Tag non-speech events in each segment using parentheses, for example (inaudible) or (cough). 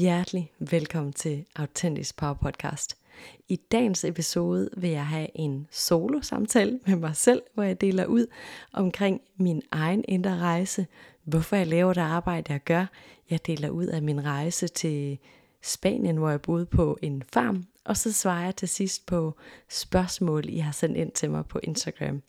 Hjertelig velkommen til Autentisk Power Podcast. I dagens episode vil jeg have en solo samtale med mig selv, hvor jeg deler ud omkring min egen indre rejse, hvorfor jeg laver det arbejde, jeg gør. Jeg deler ud af min rejse til Spanien, hvor jeg boede på en farm, og så svarer jeg til sidst på spørgsmål, I har sendt ind til mig på Instagram.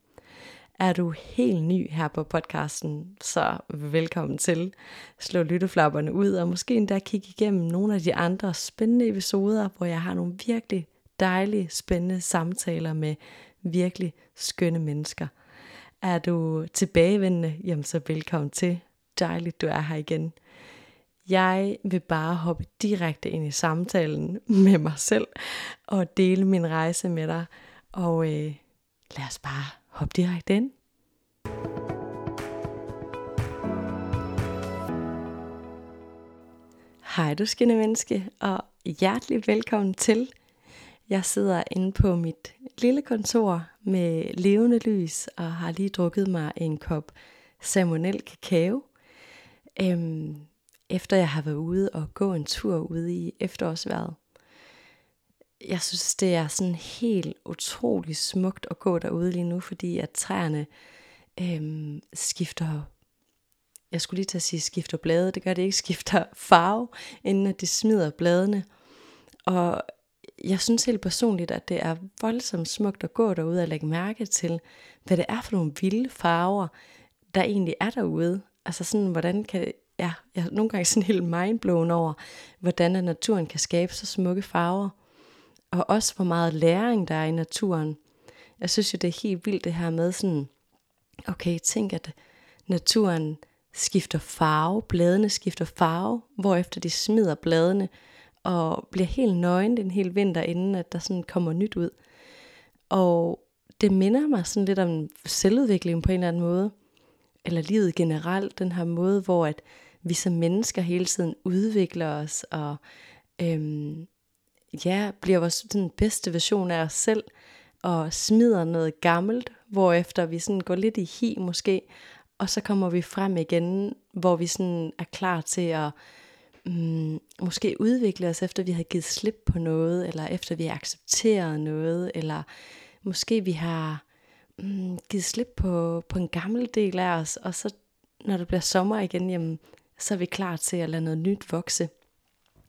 Er du helt ny her på podcasten, så velkommen til. Slå lytteflapperne ud, og måske endda kigge igennem nogle af de andre spændende episoder, hvor jeg har nogle virkelig dejlige, spændende samtaler med virkelig skønne mennesker. Er du tilbagevendende, jamen så velkommen til. Dejligt, du er her igen. Jeg vil bare hoppe direkte ind i samtalen (laughs) med mig selv og dele min rejse med dig. Og øh, lad os bare Hop direkte ind. Hej du skinne menneske, og hjertelig velkommen til. Jeg sidder inde på mit lille kontor med levende lys og har lige drukket mig en kop salmonel kakao. Øhm, efter jeg har været ude og gå en tur ude i efterårsværet jeg synes, det er sådan helt utrolig smukt at gå derude lige nu, fordi at træerne øhm, skifter, jeg skulle lige til at sige skifter blade, det gør det ikke, (laughs) skifter farve, inden at de smider bladene. Og jeg synes helt personligt, at det er voldsomt smukt at gå derude og lægge mærke til, hvad det er for nogle vilde farver, der egentlig er derude. Altså sådan, hvordan kan, ja, jeg er nogle gange sådan helt mindblown over, hvordan naturen kan skabe så smukke farver og også hvor meget læring der er i naturen. Jeg synes jo, det er helt vildt det her med sådan, okay, tænk at naturen skifter farve, bladene skifter farve, hvorefter de smider bladene og bliver helt nøgen den hele vinter, inden at der sådan kommer nyt ud. Og det minder mig sådan lidt om selvudvikling på en eller anden måde, eller livet generelt, den her måde, hvor at vi som mennesker hele tiden udvikler os og øhm, ja, bliver vores den bedste version af os selv, og smider noget gammelt, efter vi sådan går lidt i hi måske, og så kommer vi frem igen, hvor vi sådan er klar til at mm, måske udvikle os, efter vi har givet slip på noget, eller efter vi har accepteret noget, eller måske vi har mm, givet slip på, på en gammel del af os, og så når det bliver sommer igen, jamen, så er vi klar til at lade noget nyt vokse.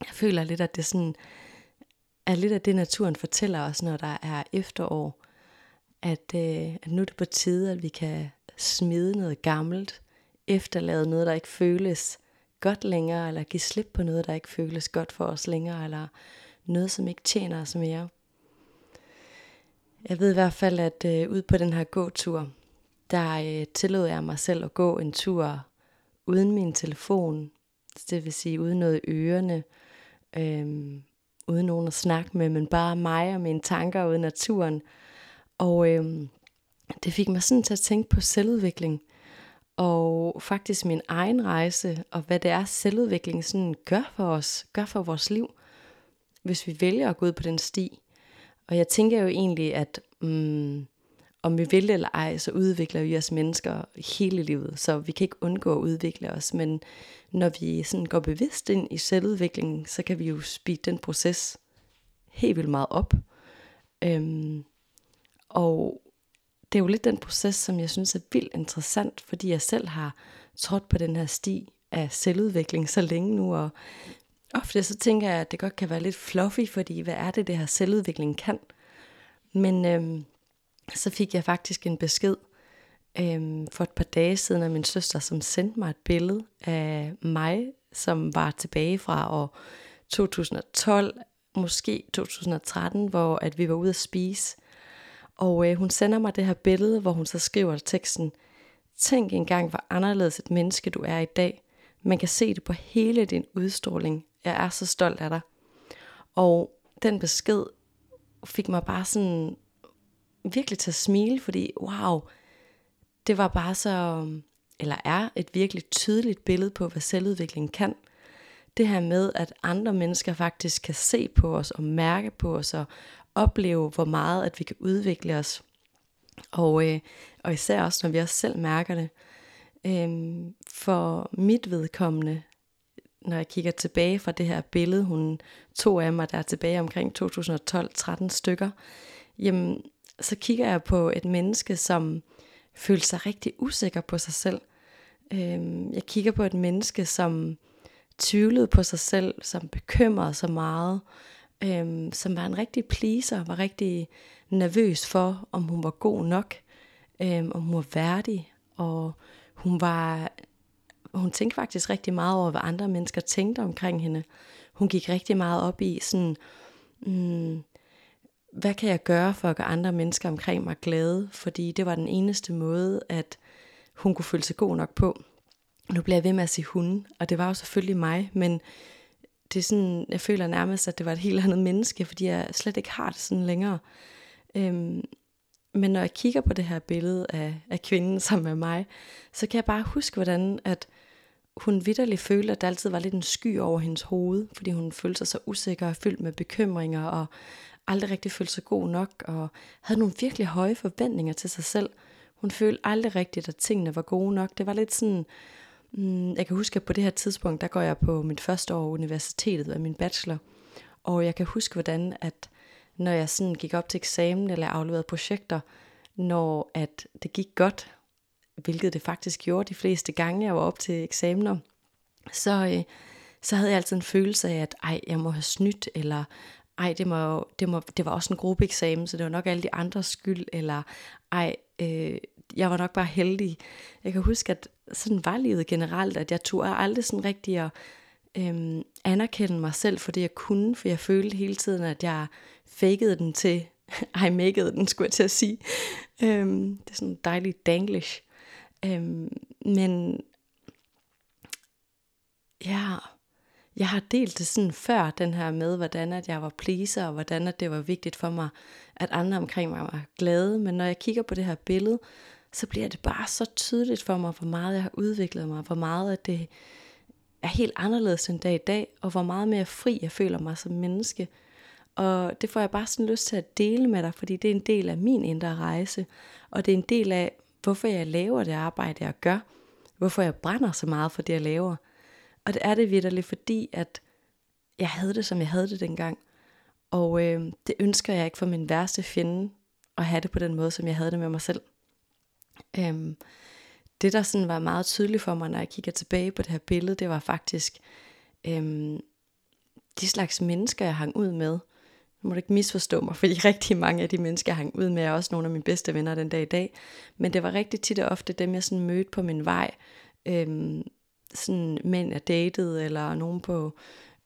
Jeg føler lidt, at det er sådan, er lidt af det, naturen fortæller os, når der er efterår. At, øh, at nu er det på tide, at vi kan smide noget gammelt, efterlade noget, der ikke føles godt længere, eller give slip på noget, der ikke føles godt for os længere, eller noget, som ikke tjener os mere. Jeg ved i hvert fald, at øh, ud på den her gåtur, der øh, tillod jeg mig selv at gå en tur uden min telefon, det vil sige uden noget i ørerne, øh, uden nogen at snakke med, men bare mig og mine tanker ude i naturen. Og øh, det fik mig sådan til at tænke på selvudvikling, og faktisk min egen rejse, og hvad det er, selvudvikling sådan gør for os, gør for vores liv, hvis vi vælger at gå ud på den sti. Og jeg tænker jo egentlig, at mm, om vi vil eller ej, så udvikler vi os mennesker hele livet, så vi kan ikke undgå at udvikle os, men når vi sådan går bevidst ind i selvudviklingen, så kan vi jo speede den proces helt vildt meget op. Øhm, og det er jo lidt den proces, som jeg synes er vildt interessant, fordi jeg selv har trådt på den her sti af selvudvikling så længe nu, og ofte så tænker jeg, at det godt kan være lidt fluffy, fordi hvad er det, det her selvudvikling kan? Men øhm, så fik jeg faktisk en besked øhm, for et par dage siden af min søster, som sendte mig et billede af mig, som var tilbage fra år 2012, måske 2013, hvor at vi var ude at spise. Og øh, hun sender mig det her billede, hvor hun så skriver teksten, Tænk engang, hvor anderledes et menneske du er i dag. Man kan se det på hele din udstråling. Jeg er så stolt af dig. Og den besked fik mig bare sådan virkelig til at smile, fordi wow, det var bare så, eller er et virkelig tydeligt billede på, hvad selvudvikling kan. Det her med, at andre mennesker faktisk kan se på os og mærke på os og opleve, hvor meget at vi kan udvikle os. Og, øh, og især også, når vi også selv mærker det. Øhm, for mit vedkommende, når jeg kigger tilbage fra det her billede, hun tog af mig, der er tilbage omkring 2012-13 stykker, jamen, så kigger jeg på et menneske, som følte sig rigtig usikker på sig selv. Øhm, jeg kigger på et menneske, som tvivlede på sig selv, som bekymrede sig meget, øhm, som var en rigtig pleaser, var rigtig nervøs for, om hun var god nok, øhm, om hun var værdig, og hun var hun tænkte faktisk rigtig meget over, hvad andre mennesker tænkte omkring hende. Hun gik rigtig meget op i sådan, mm, hvad kan jeg gøre for at gøre andre mennesker omkring mig glade? Fordi det var den eneste måde, at hun kunne føle sig god nok på. Nu bliver jeg ved med at sige hun, og det var jo selvfølgelig mig, men det er sådan, jeg føler nærmest, at det var et helt andet menneske, fordi jeg slet ikke har det sådan længere. Øhm, men når jeg kigger på det her billede af, af kvinden, (laughs) som er mig, så kan jeg bare huske, hvordan at hun vidderligt følte, at der altid var lidt en sky over hendes hoved, fordi hun følte sig så usikker og fyldt med bekymringer, og aldrig rigtig følte sig god nok, og havde nogle virkelig høje forventninger til sig selv. Hun følte aldrig rigtigt, at tingene var gode nok. Det var lidt sådan, mm, jeg kan huske, at på det her tidspunkt, der går jeg på mit første år universitetet af min bachelor, og jeg kan huske, hvordan at når jeg sådan gik op til eksamen eller afleverede projekter, når at det gik godt, hvilket det faktisk gjorde de fleste gange, jeg var op til eksamener, så, øh, så havde jeg altid en følelse af, at ej, jeg må have snydt, eller ej, det, må, det, må, det var også en gruppeeksamen, så det var nok alle de andres skyld, eller ej, øh, jeg var nok bare heldig. Jeg kan huske, at sådan var livet generelt, at jeg tog aldrig sådan rigtig at øhm, anerkende mig selv for det, jeg kunne, for jeg følte hele tiden, at jeg fakede den til, (laughs) I makede den, skulle jeg til at sige. Øhm, det er sådan dejligt danglish. Øhm, men ja, jeg har delt det sådan før, den her med, hvordan at jeg var pleaser, og hvordan at det var vigtigt for mig, at andre omkring mig var glade. Men når jeg kigger på det her billede, så bliver det bare så tydeligt for mig, hvor meget jeg har udviklet mig, hvor meget at det er helt anderledes end dag i dag, og hvor meget mere fri jeg føler mig som menneske. Og det får jeg bare sådan lyst til at dele med dig, fordi det er en del af min indre rejse, og det er en del af, hvorfor jeg laver det arbejde, jeg gør, hvorfor jeg brænder så meget for det, jeg laver. Og det er det vidderligt, fordi at jeg havde det, som jeg havde det dengang. Og øh, det ønsker jeg ikke for min værste fjende, at have det på den måde, som jeg havde det med mig selv. Øhm, det, der sådan var meget tydeligt for mig, når jeg kigger tilbage på det her billede, det var faktisk øhm, de slags mennesker, jeg hang ud med. Nu må du ikke misforstå mig, fordi (laughs) rigtig mange af de mennesker, jeg hang ud med, er også nogle af mine bedste venner den dag i dag. Men det var rigtig tit og ofte dem, jeg sådan mødte på min vej. Øhm, sådan mænd, jeg datede, eller nogen på,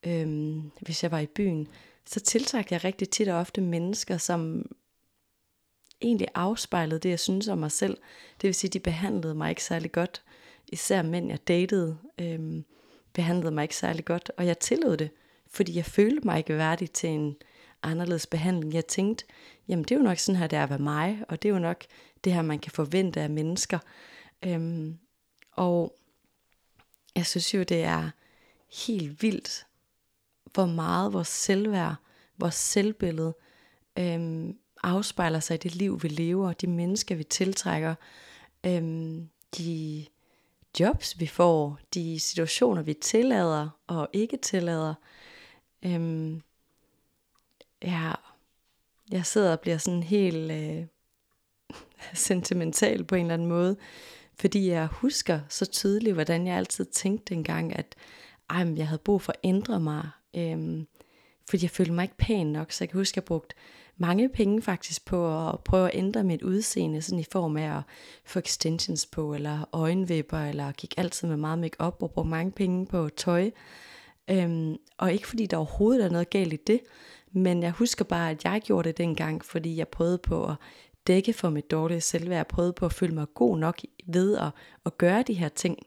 øhm, hvis jeg var i byen. Så tiltræk jeg rigtig tit og ofte mennesker, som egentlig afspejlede det, jeg synes om mig selv. Det vil sige, de behandlede mig ikke særlig godt. Især mænd, jeg datede, øhm, behandlede mig ikke særlig godt. Og jeg tillod det, fordi jeg følte mig ikke værdig til en anderledes behandling. Jeg tænkte, jamen det er jo nok sådan her, det er at være mig, og det er jo nok det her, man kan forvente af mennesker. Øhm, og jeg synes jo, det er helt vildt, hvor meget vores selvværd, vores selvbillede, øhm, afspejler sig i det liv, vi lever, de mennesker, vi tiltrækker, øhm, de jobs, vi får, de situationer, vi tillader og ikke tillader. Øhm, ja, jeg sidder og bliver sådan helt øh, (laughs) sentimental på en eller anden måde, fordi jeg husker så tydeligt, hvordan jeg altid tænkte dengang, at ej, jeg havde brug for at ændre mig, øhm, fordi jeg følte mig ikke pæn nok, så jeg kan huske, at jeg brugte mange penge faktisk på at prøve at ændre mit udseende, sådan i form af at få extensions på, eller øjenvipper, eller gik altid med meget make op og brugte mange penge på tøj. Øhm, og ikke fordi der overhovedet er noget galt i det, men jeg husker bare, at jeg gjorde det dengang, fordi jeg prøvede på at dække for mit dårlige selvværd. Prøvede på at føle mig god nok ved at, at gøre de her ting.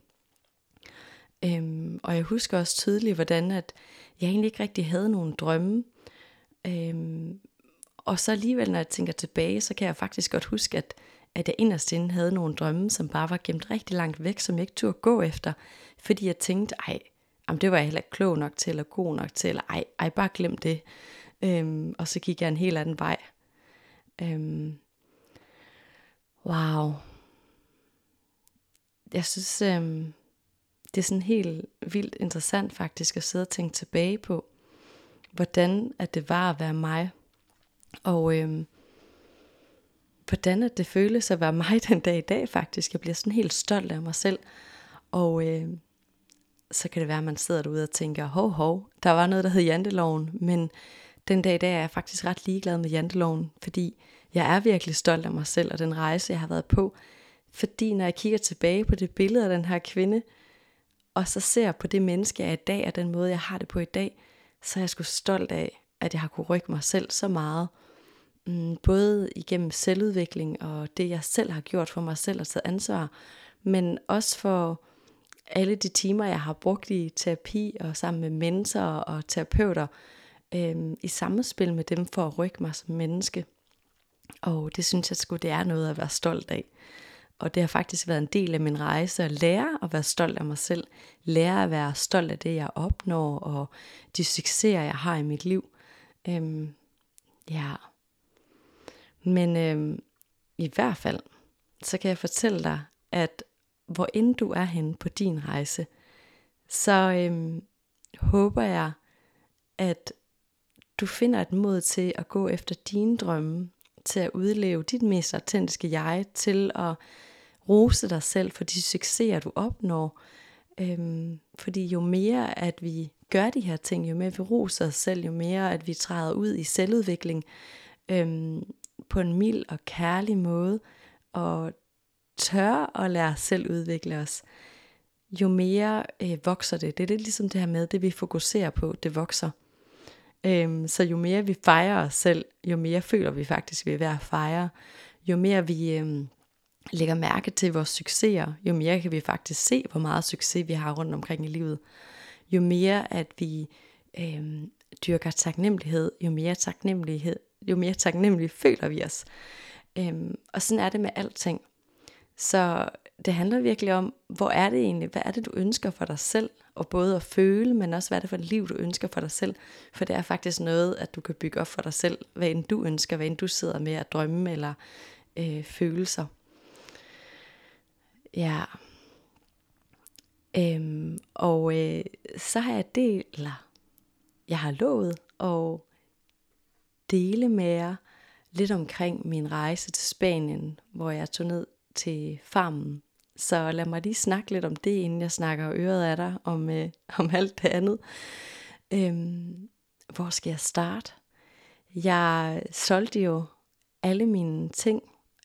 Øhm, og jeg husker også tydeligt, hvordan at jeg egentlig ikke rigtig havde nogen drømme. Øhm, og så alligevel, når jeg tænker tilbage, så kan jeg faktisk godt huske, at, at jeg inderst inde havde nogle drømme, som bare var gemt rigtig langt væk, som jeg ikke turde gå efter. Fordi jeg tænkte, ej, jamen det var jeg heller ikke klog nok til, eller god nok til, eller ej, ej bare glem det. Øhm, og så gik jeg en helt anden vej. Øhm, wow. Jeg synes, øhm, det er sådan helt vildt interessant faktisk at sidde og tænke tilbage på, hvordan at det var at være mig. Og øhm, hvordan at det føles at være mig den dag i dag faktisk. Jeg bliver sådan helt stolt af mig selv. Og øh, så kan det være, at man sidder derude og tænker, hov, hov, der var noget, der hed janteloven, men den dag i dag er jeg faktisk ret ligeglad med janteloven, fordi jeg er virkelig stolt af mig selv og den rejse, jeg har været på. Fordi når jeg kigger tilbage på det billede af den her kvinde, og så ser på det menneske, jeg er i dag, og den måde, jeg har det på i dag, så er jeg sgu stolt af, at jeg har kunne rykke mig selv så meget. Mm, både igennem selvudvikling og det, jeg selv har gjort for mig selv og taget ansvar, men også for alle de timer, jeg har brugt i terapi og sammen med mentorer og terapeuter, øhm, i samspil med dem for at rykke mig som menneske. Og det synes jeg sgu, det er noget at være stolt af. Og det har faktisk været en del af min rejse at lære at være stolt af mig selv. Lære at være stolt af det, jeg opnår, og de succeser, jeg har i mit liv. Øhm, ja. Men øhm, i hvert fald, så kan jeg fortælle dig, at hvor end du er henne på din rejse, så øhm, håber jeg, at du finder et mod til at gå efter dine drømme, til at udleve dit mest autentiske jeg, til at rose dig selv for de succeser, du opnår. Øhm, fordi jo mere, at vi gør de her ting, jo mere vi roser os selv, jo mere, at vi træder ud i selvudvikling øhm, på en mild og kærlig måde, og tør at lade os selv udvikle os, jo mere øh, vokser det. Det er lidt ligesom det her med, det vi fokuserer på, det vokser. Øhm, så jo mere vi fejrer os selv, jo mere føler vi faktisk, at vi er ved at fejre. Jo mere vi øhm, lægger mærke til vores succeser, jo mere kan vi faktisk se, hvor meget succes vi har rundt omkring i livet. Jo mere at vi øhm, dyrker taknemmelighed, jo mere taknemmelighed, jo mere taknemmelige føler vi os. Øhm, og sådan er det med alting. Så det handler virkelig om, hvor er det egentlig, hvad er det du ønsker for dig selv, og både at føle, men også hvad er det for et liv, du ønsker for dig selv. For det er faktisk noget, at du kan bygge op for dig selv, hvad end du ønsker, hvad end du sidder med at drømme eller øh, følelser. Ja. Øhm, og øh, så har jeg delt, eller jeg har lovet at dele med jer lidt omkring min rejse til Spanien, hvor jeg tog ned til farmen. Så lad mig lige snakke lidt om det, inden jeg snakker øret af dig om, øh, (laughs) om alt det andet. Øhm, hvor skal jeg starte? Jeg solgte jo alle mine ting.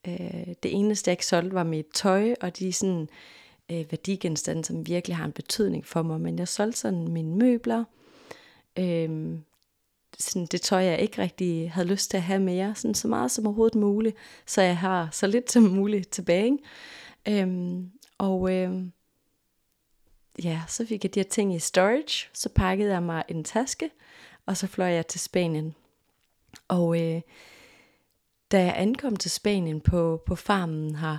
Øh, det eneste, jeg ikke solgte, var mit tøj og de sådan, øh, værdigenstande, som virkelig har en betydning for mig. Men jeg solgte sådan mine møbler, øh, sådan det tøj, jeg ikke rigtig havde lyst til at have mere, sådan så meget som overhovedet muligt, så jeg har så lidt som muligt tilbage. Ikke? Øhm, og øhm, ja, så fik jeg de her ting i storage, så pakkede jeg mig en taske, og så fløj jeg til Spanien. Og øh, da jeg ankom til Spanien på, på farmen her,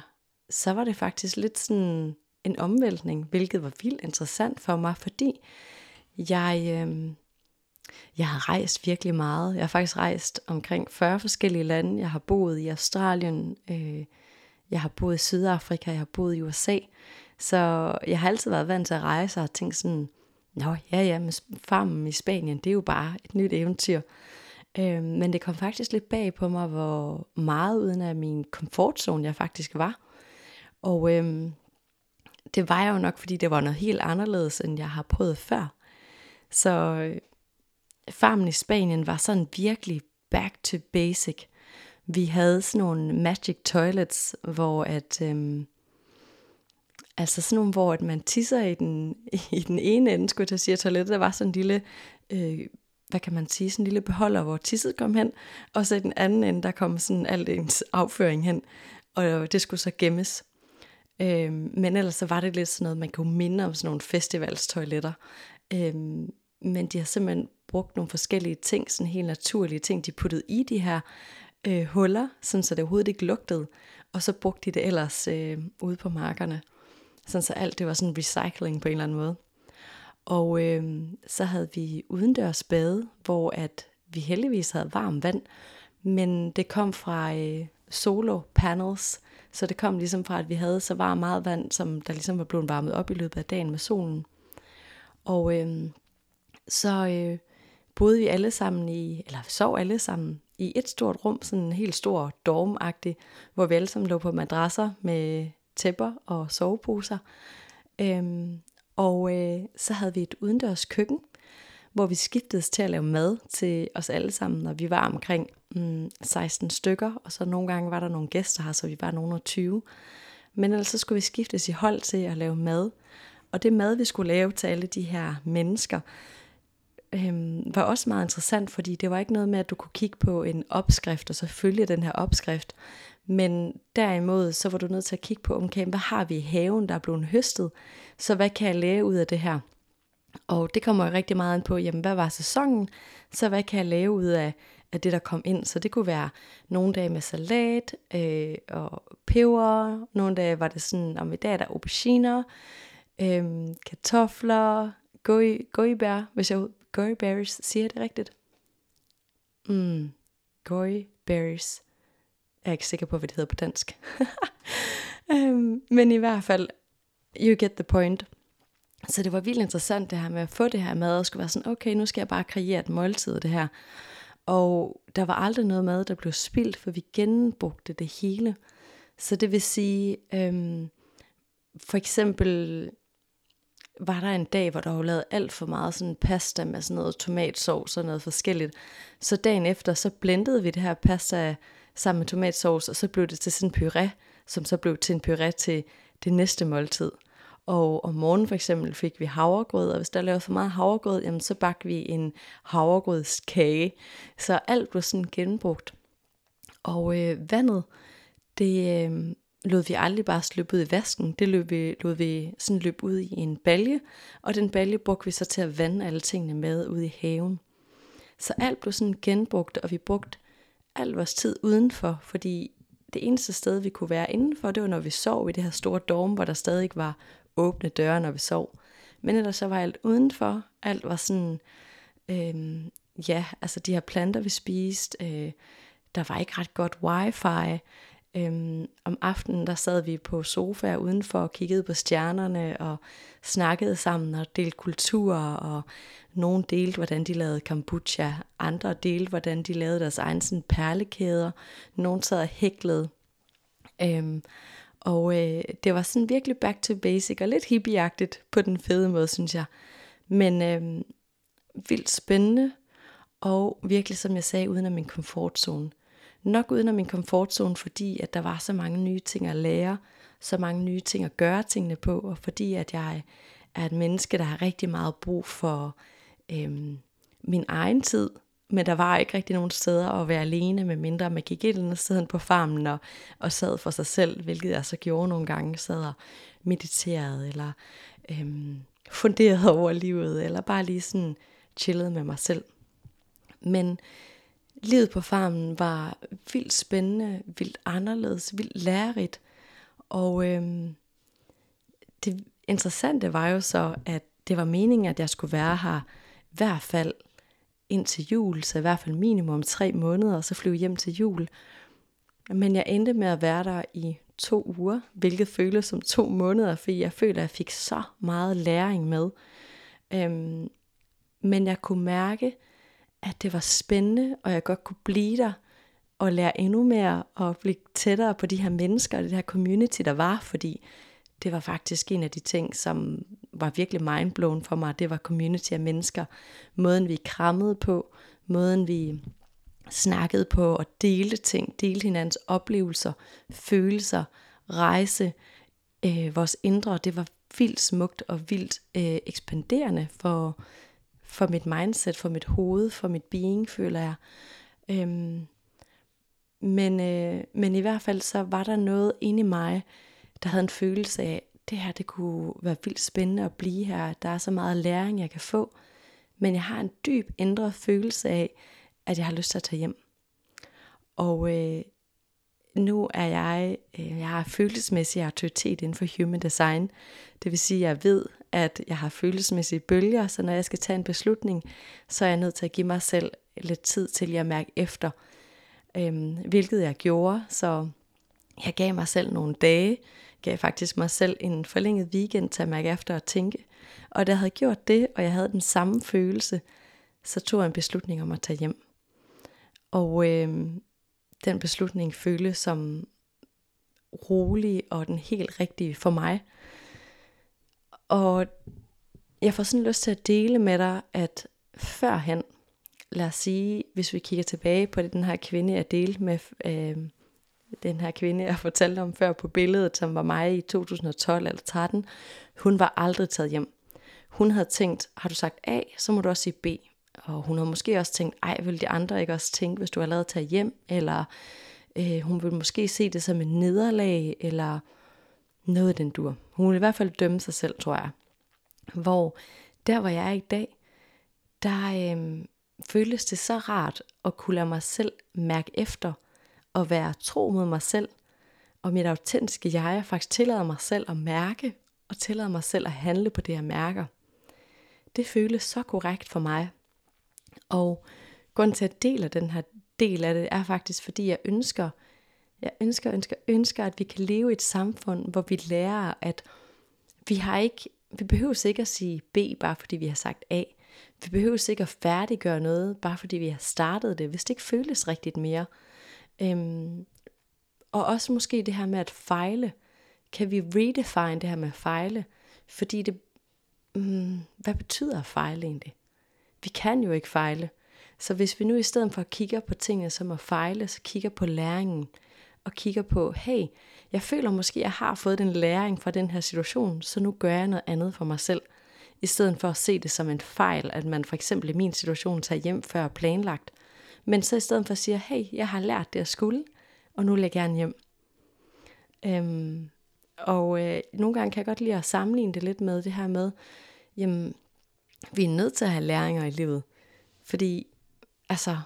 så var det faktisk lidt sådan en omvæltning, hvilket var vildt interessant for mig, fordi jeg, øh, jeg har rejst virkelig meget. Jeg har faktisk rejst omkring 40 forskellige lande. Jeg har boet i Australien, øh, jeg har boet i Sydafrika, jeg har boet i USA. Så jeg har altid været vant til at rejse og tænkt sådan, Nå ja, ja, men farmen i Spanien, det er jo bare et nyt eventyr. Øh, men det kom faktisk lidt bag på mig, hvor meget uden af min komfortzone jeg faktisk var. Og øh, det var jeg jo nok, fordi det var noget helt anderledes, end jeg har prøvet før. Så øh, farmen i Spanien var sådan virkelig back to basic. Vi havde sådan nogle magic toilets, hvor at, øhm, altså sådan nogle, hvor at man tisser i den, i den ene ende, skulle jeg sige, toilettet, der var sådan en lille, øh, hvad kan man sige, sådan en lille beholder, hvor tisset kom hen, og så i den anden ende, der kom sådan alt ens afføring hen, og det skulle så gemmes. Øhm, men ellers så var det lidt sådan noget, man kunne minde om sådan nogle festivalstoiletter. Øhm, men de har simpelthen brugt nogle forskellige ting, sådan helt naturlige ting, de puttede i de her øh, huller, sådan så det overhovedet ikke lugtede. Og så brugte de det ellers øh, ude på markerne. Sådan så alt det var sådan recycling på en eller anden måde. Og øh, så havde vi udendørs bade, hvor at vi heldigvis havde varmt vand, men det kom fra øh, solo panels, Så det kom ligesom fra, at vi havde så varmt meget vand, som der ligesom var blevet varmet op i løbet af dagen med solen. Og øh, så øh, boede vi alle sammen i, eller sov alle sammen i et stort rum, sådan en helt stor dorm hvor vi alle sammen lå på madrasser med tæpper og soveposer. Øhm, og øh, så havde vi et udendørs køkken, hvor vi skiftedes til at lave mad til os alle sammen, når vi var omkring mm, 16 stykker, og så nogle gange var der nogle gæster her, så vi var nogle 20. Men ellers så skulle vi skiftes i hold til at lave mad. Og det mad, vi skulle lave til alle de her mennesker, øhm, var også meget interessant, fordi det var ikke noget med, at du kunne kigge på en opskrift, og så følge den her opskrift. Men derimod, så var du nødt til at kigge på, okay, hvad har vi i haven, der er blevet høstet? Så hvad kan jeg lave ud af det her? Og det kommer jo rigtig meget ind på, jamen hvad var sæsonen? Så hvad kan jeg lave ud af, af det, der kom ind? Så det kunne være nogle dage med salat øh, og peber. Nogle dage var det sådan, om i dag er der auberginer, øh, kartofler, goibær, hvis jeg berries, siger jeg det rigtigt? Mm, berries. Jeg er ikke sikker på, hvad det hedder på dansk. um, (laughs) men i hvert fald, you get the point. Så det var vildt interessant det her med at få det her mad, og skulle være sådan, okay, nu skal jeg bare kreere et måltid det her. Og der var aldrig noget mad, der blev spildt, for vi genbrugte det hele. Så det vil sige, øhm, for eksempel var der en dag, hvor der var lavet alt for meget sådan pasta med sådan noget tomatsovs og noget forskelligt. Så dagen efter, så blendede vi det her pasta sammen med tomatsovs, og så blev det til sådan en puré, som så blev til en puré til det næste måltid. Og om morgenen for eksempel fik vi havregrød, og hvis der lavede for meget havregrød, jamen så bagte vi en havregrødskage. Så alt blev sådan genbrugt. Og øh, vandet, det øh, lod vi aldrig bare slippe ud i vasken. Det løb vi, lod vi sådan løb ud i en balje, og den balje brugte vi så til at vande alle tingene med ud i haven. Så alt blev sådan genbrugt, og vi brugte al vores tid udenfor, fordi det eneste sted, vi kunne være indenfor, det var, når vi sov i det her store dorm, hvor der stadig var åbne døre, når vi sov. Men ellers så var alt udenfor. Alt var sådan, øh, ja, altså de her planter, vi spiste. Øh, der var ikke ret godt wifi. Øhm, om aftenen der sad vi på sofaer udenfor og kiggede på stjernerne og snakkede sammen og delte kulturer og nogen delte hvordan de lavede kombucha, andre delte hvordan de lavede deres egen sådan perlekæder, nogen sad og hæklede. Øhm, og øh, det var sådan virkelig back to basic og lidt hippieagtigt på den fede måde, synes jeg. Men øh, vildt spændende og virkelig, som jeg sagde, uden af min komfortzone nok uden af min komfortzone, fordi at der var så mange nye ting at lære, så mange nye ting at gøre tingene på, og fordi at jeg er et menneske, der har rigtig meget brug for øhm, min egen tid, men der var ikke rigtig nogen steder at være alene, med mindre man gik ind eller stedet på farmen og, og sad for sig selv, hvilket jeg så gjorde nogle gange, sad og mediterede, eller øhm, funderede over livet, eller bare lige sådan chillede med mig selv. Men livet på farmen var vildt spændende, vildt anderledes, vildt lærerigt. Og øhm, det interessante var jo så, at det var meningen, at jeg skulle være her i hvert fald indtil jul, så i hvert fald minimum tre måneder, og så flyve hjem til jul. Men jeg endte med at være der i to uger, hvilket føles som to måneder, fordi jeg føler, at jeg fik så meget læring med. Øhm, men jeg kunne mærke, at det var spændende, og jeg godt kunne blive der og lære endnu mere og blive tættere på de her mennesker og det her community, der var, fordi det var faktisk en af de ting, som var virkelig mindblown for mig. Det var community af mennesker. Måden vi krammede på, måden vi snakkede på og delte ting, delte hinandens oplevelser, følelser, rejse, øh, vores indre. Det var vildt smukt og vildt øh, ekspanderende for, for mit mindset, for mit hoved, for mit being, føler jeg. Øhm, men, øh, men i hvert fald så var der noget inde i mig, der havde en følelse af, det her det kunne være vildt spændende at blive her. Der er så meget læring, jeg kan få. Men jeg har en dyb indre følelse af, at jeg har lyst til at tage hjem. Og øh, nu er jeg, øh, jeg har følelsesmæssig autoritet inden for human design. Det vil sige, at jeg ved, at jeg har følelsesmæssige bølger, så når jeg skal tage en beslutning, så er jeg nødt til at give mig selv lidt tid til at mærke efter, øhm, hvilket jeg gjorde. Så Jeg gav mig selv nogle dage, gav faktisk mig selv en forlænget weekend til at mærke efter og tænke. Og da jeg havde gjort det, og jeg havde den samme følelse, så tog jeg en beslutning om at tage hjem. Og øh, den beslutning føles som rolig og den helt rigtige for mig. Og jeg får sådan lyst til at dele med dig, at førhen, lad os sige, hvis vi kigger tilbage på den her kvinde, jeg delte med, øh, den her kvinde, jeg (laughs) fortalte om før på billedet, som var mig i 2012 eller 13, hun var aldrig taget hjem. Hun havde tænkt, har du sagt A, så må du også sige B. Og hun har måske også tænkt, ej, vil de andre ikke også tænke, hvis du har lavet tage hjem, eller øh, hun vil måske se det som en nederlag, eller noget den dur. Hun vil i hvert fald dømme sig selv, tror jeg. Hvor der, hvor jeg er i dag, der øhm, føles det så rart at kunne lade mig selv mærke efter, og være tro mod mig selv, og mit autentiske jeg faktisk tillader mig selv at mærke, og tillader mig selv at handle på det, jeg mærker. Det føles så korrekt for mig. Og grunden til, at jeg deler den her del af det, er faktisk, fordi jeg ønsker, jeg ønsker, ønsker, ønsker, at vi kan leve i et samfund, hvor vi lærer, at vi har ikke, vi behøver ikke at sige B, bare fordi vi har sagt A. Vi behøver ikke at færdiggøre noget, bare fordi vi har startet det, hvis det ikke føles rigtigt mere. Øhm, og også måske det her med at fejle. Kan vi redefine det her med at fejle? Fordi det, mm, hvad betyder at fejle egentlig? Vi kan jo ikke fejle. Så hvis vi nu i stedet for kigger på tingene som at fejle, så kigger på læringen, og kigger på, hey, jeg føler måske, at jeg har fået den læring fra den her situation, så nu gør jeg noget andet for mig selv. I stedet for at se det som en fejl, at man for eksempel i min situation tager hjem før planlagt. Men så i stedet for at sige, hey, jeg har lært det at skulle, og nu lægger jeg gerne hjem. Øhm, og øh, nogle gange kan jeg godt lide at sammenligne det lidt med det her med, jamen, vi er nødt til at have læringer i livet. Fordi, altså,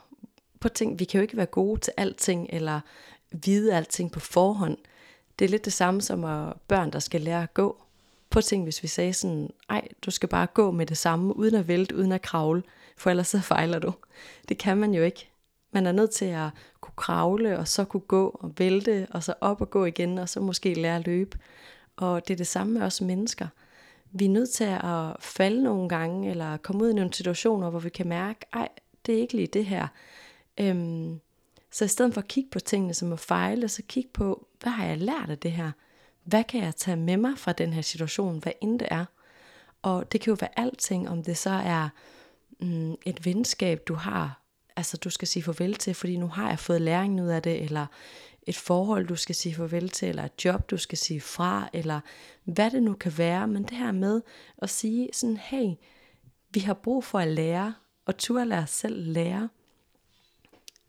på ting, vi kan jo ikke være gode til alting, eller vide alting på forhånd. Det er lidt det samme som at børn, der skal lære at gå. På ting, hvis vi sagde sådan, ej, du skal bare gå med det samme, uden at vælte, uden at kravle, for ellers så fejler du. Det kan man jo ikke. Man er nødt til at kunne kravle, og så kunne gå og vælte, og så op og gå igen, og så måske lære at løbe. Og det er det samme med os mennesker. Vi er nødt til at falde nogle gange, eller komme ud i nogle situationer, hvor vi kan mærke, ej, det er ikke lige det her. Øhm, så i stedet for at kigge på tingene som at fejle, så kig på, hvad har jeg lært af det her? Hvad kan jeg tage med mig fra den her situation, hvad end det er? Og det kan jo være alting, om det så er mm, et venskab, du har, altså du skal sige farvel til, fordi nu har jeg fået læring ud af det, eller et forhold, du skal sige farvel til, eller et job, du skal sige fra, eller hvad det nu kan være. Men det her med at sige sådan, hey, vi har brug for at lære, og turde lade os selv lære,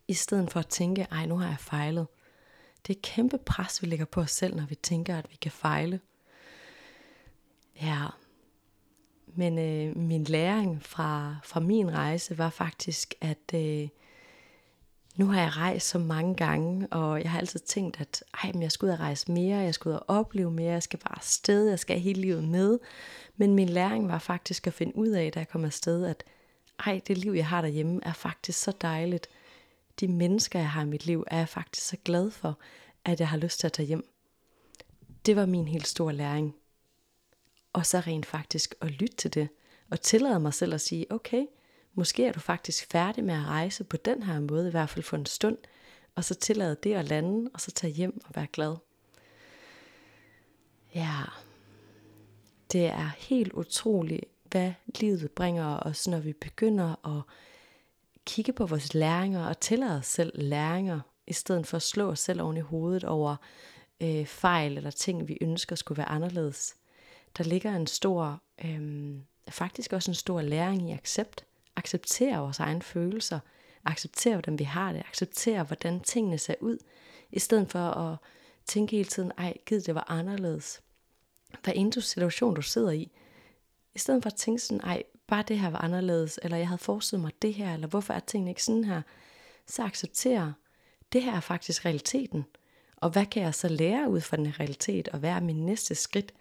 i stedet for at tænke, ej, nu har jeg fejlet. Det er et kæmpe pres, vi lægger på os selv, når vi tænker, at vi kan fejle. Ja, men øh, min læring fra, fra min rejse var faktisk, at øh, nu har jeg rejst så mange gange, og jeg har altid tænkt, at ej, men jeg skal ud og rejse mere, jeg skal ud og opleve mere, jeg skal bare afsted, jeg skal hele livet med. Men min læring var faktisk at finde ud af, da jeg kom afsted, at ej, det liv, jeg har derhjemme, er faktisk så dejligt. De mennesker, jeg har i mit liv, er jeg faktisk så glad for, at jeg har lyst til at tage hjem. Det var min helt store læring og så rent faktisk at lytte til det, og tillade mig selv at sige, okay, måske er du faktisk færdig med at rejse på den her måde, i hvert fald for en stund, og så tillade det at lande, og så tage hjem og være glad. Ja, det er helt utroligt, hvad livet bringer os, når vi begynder at kigge på vores læringer og tillade os selv læringer, i stedet for at slå os selv oven i hovedet over øh, fejl eller ting, vi ønsker skulle være anderledes der ligger en stor, øh, faktisk også en stor læring i accept. Acceptere vores egne følelser, acceptere, hvordan vi har det, acceptere, hvordan tingene ser ud, i stedet for at tænke hele tiden, ej, gid det var anderledes. Hvad end du situation, du sidder i, i stedet for at tænke sådan, ej, bare det her var anderledes, eller jeg havde forestillet mig det her, eller hvorfor er tingene ikke sådan her, så accepterer, det her er faktisk realiteten. Og hvad kan jeg så lære ud fra den realitet, og hvad er min næste skridt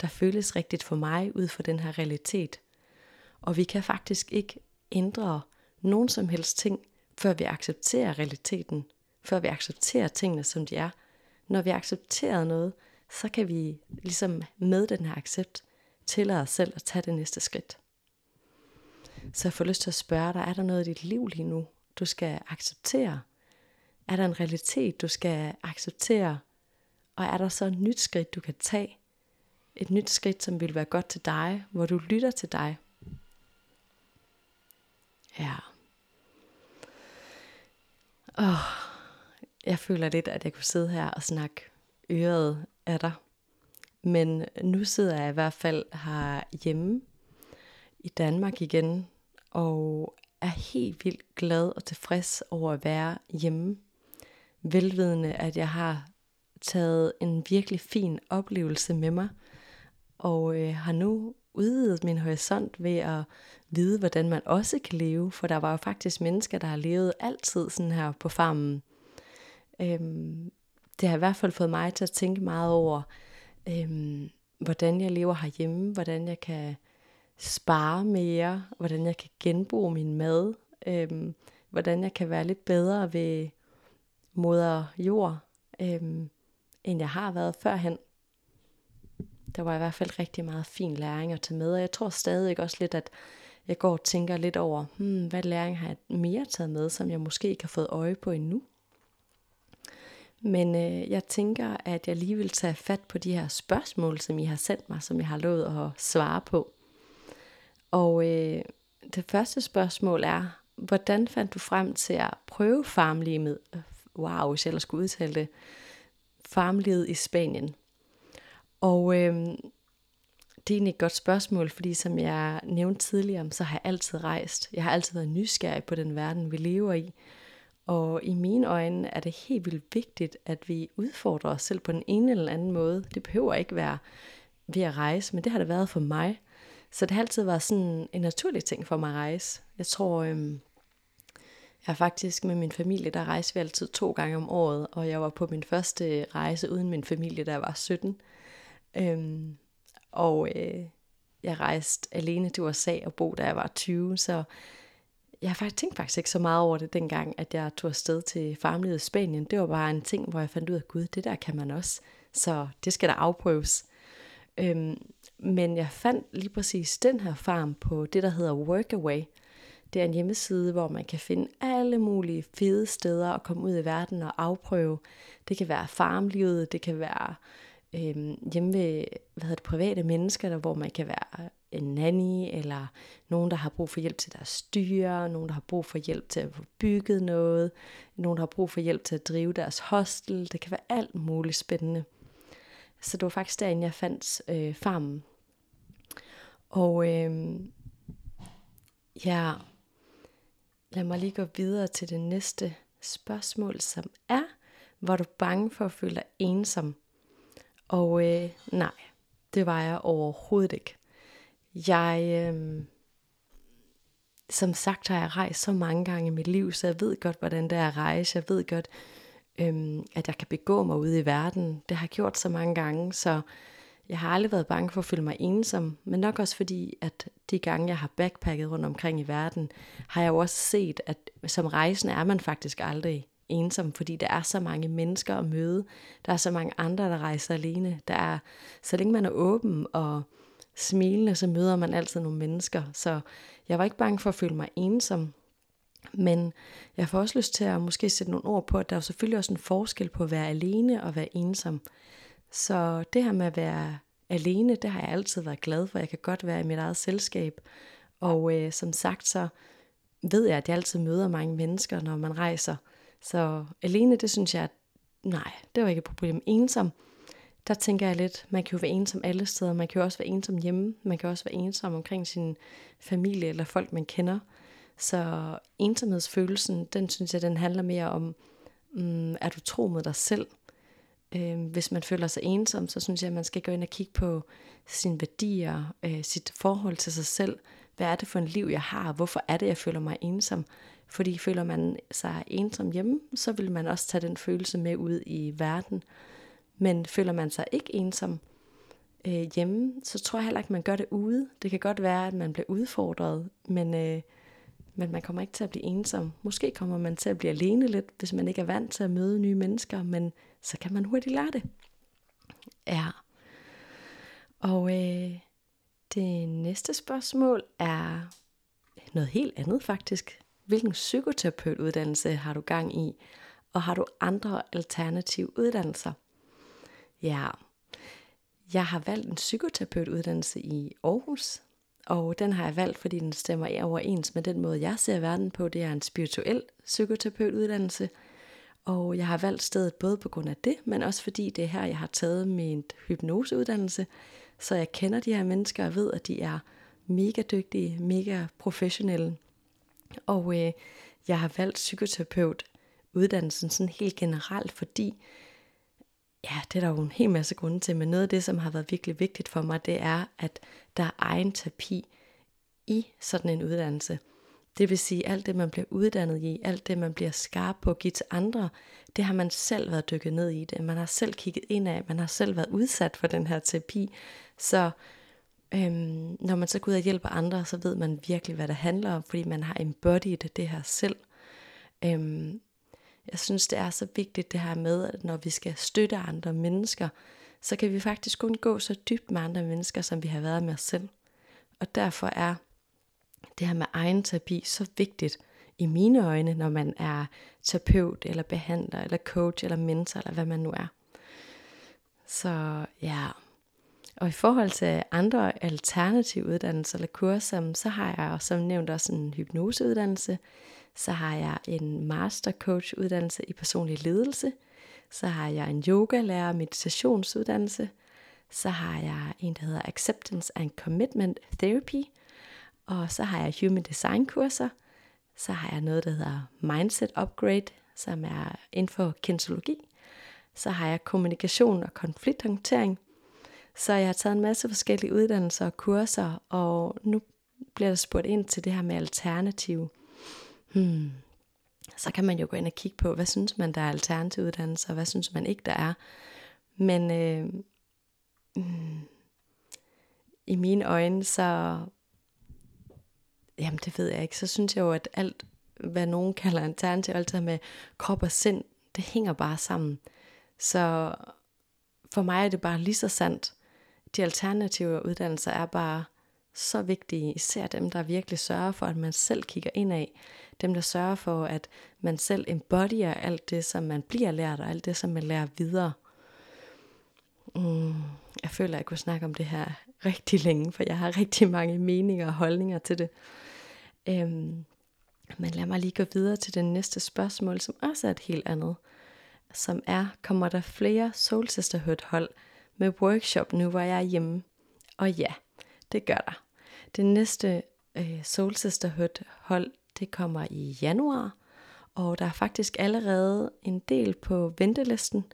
der føles rigtigt for mig ud fra den her realitet. Og vi kan faktisk ikke ændre nogen som helst ting, før vi accepterer realiteten, før vi accepterer tingene som de er. når vi accepterer noget, så kan vi ligesom med den her accept tillade os selv at tage det næste skridt. Så jeg får lyst til at spørge dig, er der noget i dit liv lige nu, du skal acceptere? Er der en realitet, du skal acceptere? Og er der så et nyt skridt, du kan tage? Et nyt skridt, som vil være godt til dig, hvor du lytter til dig. Ja. Åh, jeg føler lidt, at jeg kunne sidde her og snakke øret af dig. Men nu sidder jeg i hvert fald her hjemme i Danmark igen, og er helt vildt glad og tilfreds over at være hjemme. Velvidende, at jeg har taget en virkelig fin oplevelse med mig, og øh, har nu udvidet min horisont ved at vide, hvordan man også kan leve, for der var jo faktisk mennesker, der har levet altid sådan her på farmen. Øhm, det har i hvert fald fået mig til at tænke meget over, øhm, hvordan jeg lever herhjemme, hvordan jeg kan spare mere, hvordan jeg kan genbruge min mad, øhm, hvordan jeg kan være lidt bedre ved moder jord, øhm, end jeg har været førhen. Der var i hvert fald rigtig meget fin læring at tage med, og jeg tror stadig også lidt, at jeg går og tænker lidt over, hmm, hvad læring har jeg mere taget med, som jeg måske ikke har fået øje på endnu. Men øh, jeg tænker, at jeg lige vil tage fat på de her spørgsmål, som I har sendt mig, som jeg har lovet at svare på. Og øh, det første spørgsmål er, hvordan fandt du frem til at prøve farmlivet? Wow, hvis jeg ellers skulle udtale det. Farmlivet i Spanien. Og øh, det er egentlig et godt spørgsmål, fordi som jeg nævnte tidligere, så har jeg altid rejst. Jeg har altid været nysgerrig på den verden, vi lever i. Og i mine øjne er det helt vildt vigtigt, at vi udfordrer os selv på den ene eller anden måde. Det behøver ikke være ved at rejse, men det har det været for mig. Så det har altid været sådan en naturlig ting for mig at rejse. Jeg tror, øhm, jeg er faktisk med min familie, der rejste vi altid to gange om året, og jeg var på min første rejse uden min familie, da jeg var 17. Øhm, og øh, jeg rejste alene til USA og bo, da jeg var 20, så jeg har faktisk tænkt faktisk ikke så meget over det dengang, at jeg tog afsted til farmlivet i Spanien. Det var bare en ting, hvor jeg fandt ud af, gud, det der kan man også. Så det skal der afprøves. Øhm, men jeg fandt lige præcis den her farm på det, der hedder Workaway. Det er en hjemmeside, hvor man kan finde alle mulige fede steder at komme ud i verden og afprøve. Det kan være farmlivet, det kan være øh, hjemme ved hvad hedder det, private mennesker, der, hvor man kan være en nanny, eller nogen, der har brug for hjælp til deres dyr, nogen, der har brug for hjælp til at få bygget noget, nogen, der har brug for hjælp til at drive deres hostel. Det kan være alt muligt spændende. Så det var faktisk derinde, jeg fandt øh, farmen. Og øh, ja, lad mig lige gå videre til det næste spørgsmål, som er, var du bange for at føle dig ensom? Og øh, nej, det var jeg overhovedet ikke. Jeg, øh, som sagt har jeg rejst så mange gange i mit liv, så jeg ved godt, hvordan det er at rejse. Jeg ved godt, øh, at jeg kan begå mig ude i verden. Det har jeg gjort så mange gange, så jeg har aldrig været bange for at føle mig ensom, men nok også fordi, at de gange, jeg har backpacket rundt omkring i verden, har jeg jo også set, at som rejsende er man faktisk aldrig ensom, fordi der er så mange mennesker at møde. Der er så mange andre, der rejser alene. Der er, så længe man er åben og smilende, så møder man altid nogle mennesker. Så jeg var ikke bange for at føle mig ensom. Men jeg får også lyst til at måske sætte nogle ord på, at der er selvfølgelig også en forskel på at være alene og være ensom. Så det her med at være alene, det har jeg altid været glad for. Jeg kan godt være i mit eget selskab. Og øh, som sagt, så ved jeg, at jeg altid møder mange mennesker, når man rejser. Så alene, det synes jeg, at nej, det var ikke et problem. Ensom, der tænker jeg lidt, man kan jo være ensom alle steder. Man kan jo også være ensom hjemme. Man kan også være ensom omkring sin familie eller folk, man kender. Så ensomhedsfølelsen, den synes jeg, den handler mere om, mm, er du tro mod dig selv? Øh, hvis man føler sig ensom, så synes jeg, at man skal gå ind og kigge på sine værdier, øh, sit forhold til sig selv. Hvad er det for en liv, jeg har? Hvorfor er det, jeg føler mig ensom? Fordi føler man sig ensom hjemme, så vil man også tage den følelse med ud i verden. Men føler man sig ikke ensom øh, hjemme, så tror jeg heller ikke, man gør det ude. Det kan godt være, at man bliver udfordret, men, øh, men man kommer ikke til at blive ensom. Måske kommer man til at blive alene lidt, hvis man ikke er vant til at møde nye mennesker, men så kan man hurtigt lære det. Ja. Og øh, det næste spørgsmål er noget helt andet faktisk. Hvilken psykoterapeutuddannelse har du gang i? Og har du andre alternative uddannelser? Ja, jeg har valgt en psykoterapeutuddannelse i Aarhus, og den har jeg valgt, fordi den stemmer overens med den måde, jeg ser verden på. Det er en spirituel psykoterapeutuddannelse, og jeg har valgt stedet både på grund af det, men også fordi det er her, jeg har taget min hypnoseuddannelse, så jeg kender de her mennesker og ved, at de er mega dygtige, mega professionelle. Og øh, jeg har valgt psykoterapeut uddannelsen sådan helt generelt, fordi ja, det er der jo en hel masse grunde til, men noget af det, som har været virkelig vigtigt for mig, det er, at der er egen terapi i sådan en uddannelse. Det vil sige, alt det, man bliver uddannet i, alt det, man bliver skarp på at give til andre, det har man selv været dykket ned i det. Man har selv kigget ind af, man har selv været udsat for den her terapi. Så øhm, når man så går ud og hjælper andre, så ved man virkelig, hvad det handler om, fordi man har embodied det her selv. Øhm, jeg synes, det er så vigtigt det her med, at når vi skal støtte andre mennesker, så kan vi faktisk kun gå så dybt med andre mennesker, som vi har været med os selv. Og derfor er det her med egen terapi så vigtigt i mine øjne, når man er terapeut, eller behandler, eller coach, eller mentor, eller hvad man nu er. Så ja, og i forhold til andre alternative uddannelser eller kurser, så har jeg som nævnt også en hypnoseuddannelse, så har jeg en master coach uddannelse i personlig ledelse, så har jeg en yoga-lærer meditationsuddannelse, så har jeg en, der hedder Acceptance and Commitment Therapy, og så har jeg Human Design kurser, så har jeg noget, der hedder Mindset Upgrade, som er inden for kinesologi, så har jeg kommunikation og konflikthåndtering, så jeg har taget en masse forskellige uddannelser og kurser, og nu bliver der spurgt ind til det her med alternativ hmm, så kan man jo gå ind og kigge på, hvad synes man, der er alternative uddannelser, og hvad synes man ikke, der er. Men øh, hmm, i mine øjne, så, jamen det ved jeg ikke, så synes jeg jo, at alt, hvad nogen kalder alternativ, altid med krop og sind, det hænger bare sammen. Så for mig er det bare lige så sandt. De alternative uddannelser er bare så vigtige, især dem, der virkelig sørger for, at man selv kigger ind af. Dem, der sørger for, at man selv embodyer alt det, som man bliver lært, og alt det, som man lærer videre. Mm, jeg føler, at jeg kunne snakke om det her rigtig længe, for jeg har rigtig mange meninger og holdninger til det. Øhm, men lad mig lige gå videre til det næste spørgsmål, som også er et helt andet. Som er, kommer der flere Soul Sisterhood hold med workshop nu, hvor jeg er hjemme? Og ja, det gør der. Det næste øh, Soul Sisterhood hold, det kommer i januar, og der er faktisk allerede en del på ventelisten.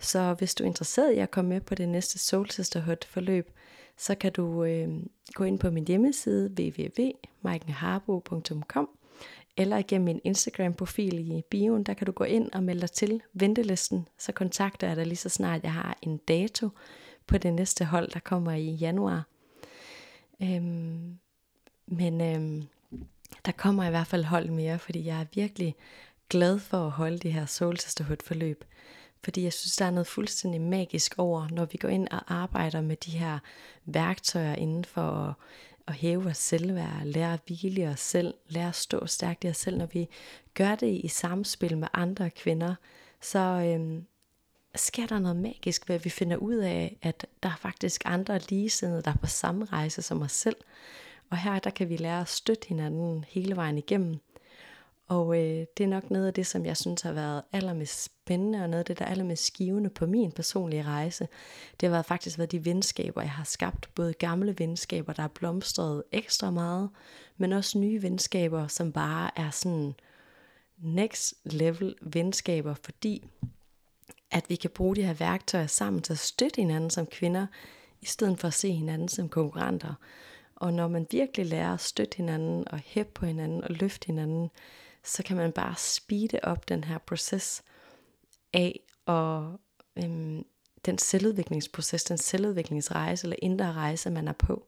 Så hvis du er interesseret i at komme med på det næste Soul Sisterhood forløb, så kan du øh, gå ind på min hjemmeside www.maikenharbo.com eller igennem min Instagram-profil i bioen, der kan du gå ind og melde dig til ventelisten, så kontakter jeg dig lige så snart jeg har en dato på det næste hold, der kommer i januar. Øhm, men øhm, der kommer i hvert fald hold mere, fordi jeg er virkelig glad for at holde det her Soul Sisterhood forløb. Fordi jeg synes, der er noget fuldstændig magisk over, når vi går ind og arbejder med de her værktøjer inden for at, at hæve vores selvværd, lære at hvile os selv, lære at stå stærkt i os selv. Når vi gør det i samspil med andre kvinder, så, øhm, sker der noget magisk ved, at vi finder ud af, at der er faktisk andre ligesindede, der er på samme rejse som os selv. Og her der kan vi lære at støtte hinanden hele vejen igennem. Og øh, det er nok noget af det, som jeg synes har været allermest spændende, og noget af det, der er allermest skivende på min personlige rejse. Det har været faktisk været de venskaber, jeg har skabt. Både gamle venskaber, der er blomstret ekstra meget, men også nye venskaber, som bare er sådan next level venskaber, fordi at vi kan bruge de her værktøjer sammen til at støtte hinanden som kvinder, i stedet for at se hinanden som konkurrenter. Og når man virkelig lærer at støtte hinanden, og hæppe på hinanden, og løfte hinanden, så kan man bare speede op den her proces af, og øhm, den selvudviklingsproces, den selvudviklingsrejse, eller indre rejse, man er på.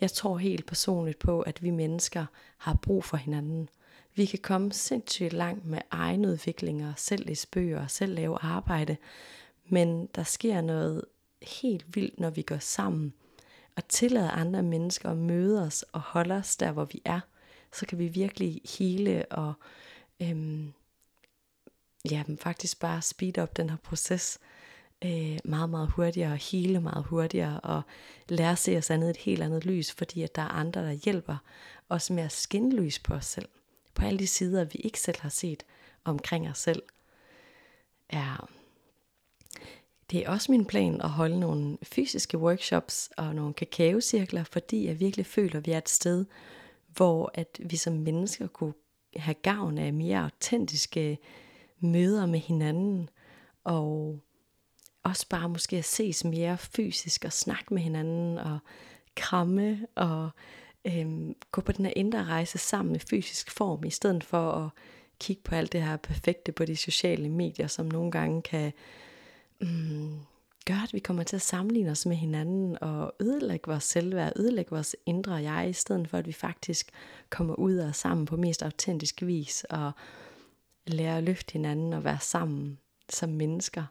Jeg tror helt personligt på, at vi mennesker har brug for hinanden. Vi kan komme sindssygt langt med egne udviklinger, selv læse bøger, selv lave arbejde, men der sker noget helt vildt, når vi går sammen og tillader andre mennesker at møde os og holde os der, hvor vi er. Så kan vi virkelig hele og øhm, ja, faktisk bare speed op den her proces øh, meget, meget hurtigere og hele meget hurtigere og lære at se os andet et helt andet lys, fordi at der er andre, der hjælper os med at skinne lys på os selv. På alle de sider, vi ikke selv har set omkring os selv. Ja, det er også min plan at holde nogle fysiske workshops og nogle kakaocirkler, fordi jeg virkelig føler, at vi er et sted, hvor at vi som mennesker kunne have gavn af mere autentiske møder med hinanden, og også bare måske at ses mere fysisk og snakke med hinanden og kramme og øhm, gå på den her indre rejse sammen i fysisk form, i stedet for at kigge på alt det her perfekte på de sociale medier, som nogle gange kan mm, gør, at vi kommer til at sammenligne os med hinanden og ødelægge vores selvværd, ødelægge vores indre jeg, i stedet for at vi faktisk kommer ud og sammen på mest autentisk vis og lære at løfte hinanden og være sammen som mennesker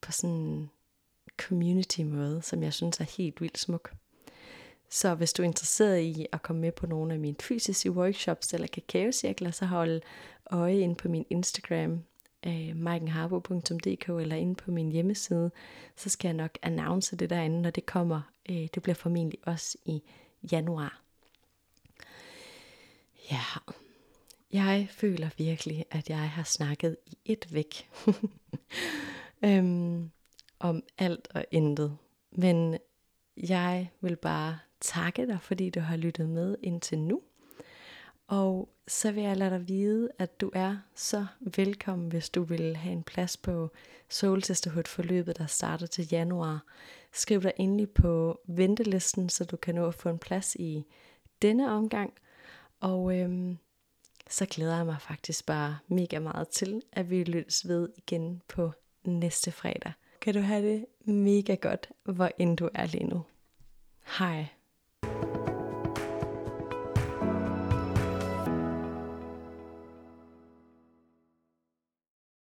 på sådan en community måde, som jeg synes er helt vildt smuk. Så hvis du er interesseret i at komme med på nogle af mine fysiske workshops eller kakaocirkler, så hold øje ind på min Instagram, øh, maikenharbo.dk eller inde på min hjemmeside, så skal jeg nok announce det derinde, når det kommer. Øh, det bliver formentlig også i januar. Ja, jeg føler virkelig, at jeg har snakket i et væk (laughs) øhm, om alt og intet. Men jeg vil bare takke dig, fordi du har lyttet med indtil nu. Og så vil jeg lade dig vide, at du er så velkommen, hvis du vil have en plads på Soul Sisterhood forløbet, der starter til januar. Skriv dig endelig på ventelisten, så du kan nå at få en plads i denne omgang. Og øhm, så glæder jeg mig faktisk bare mega meget til, at vi lyttes ved igen på næste fredag. Kan du have det mega godt, hvor end du er lige nu. Hej.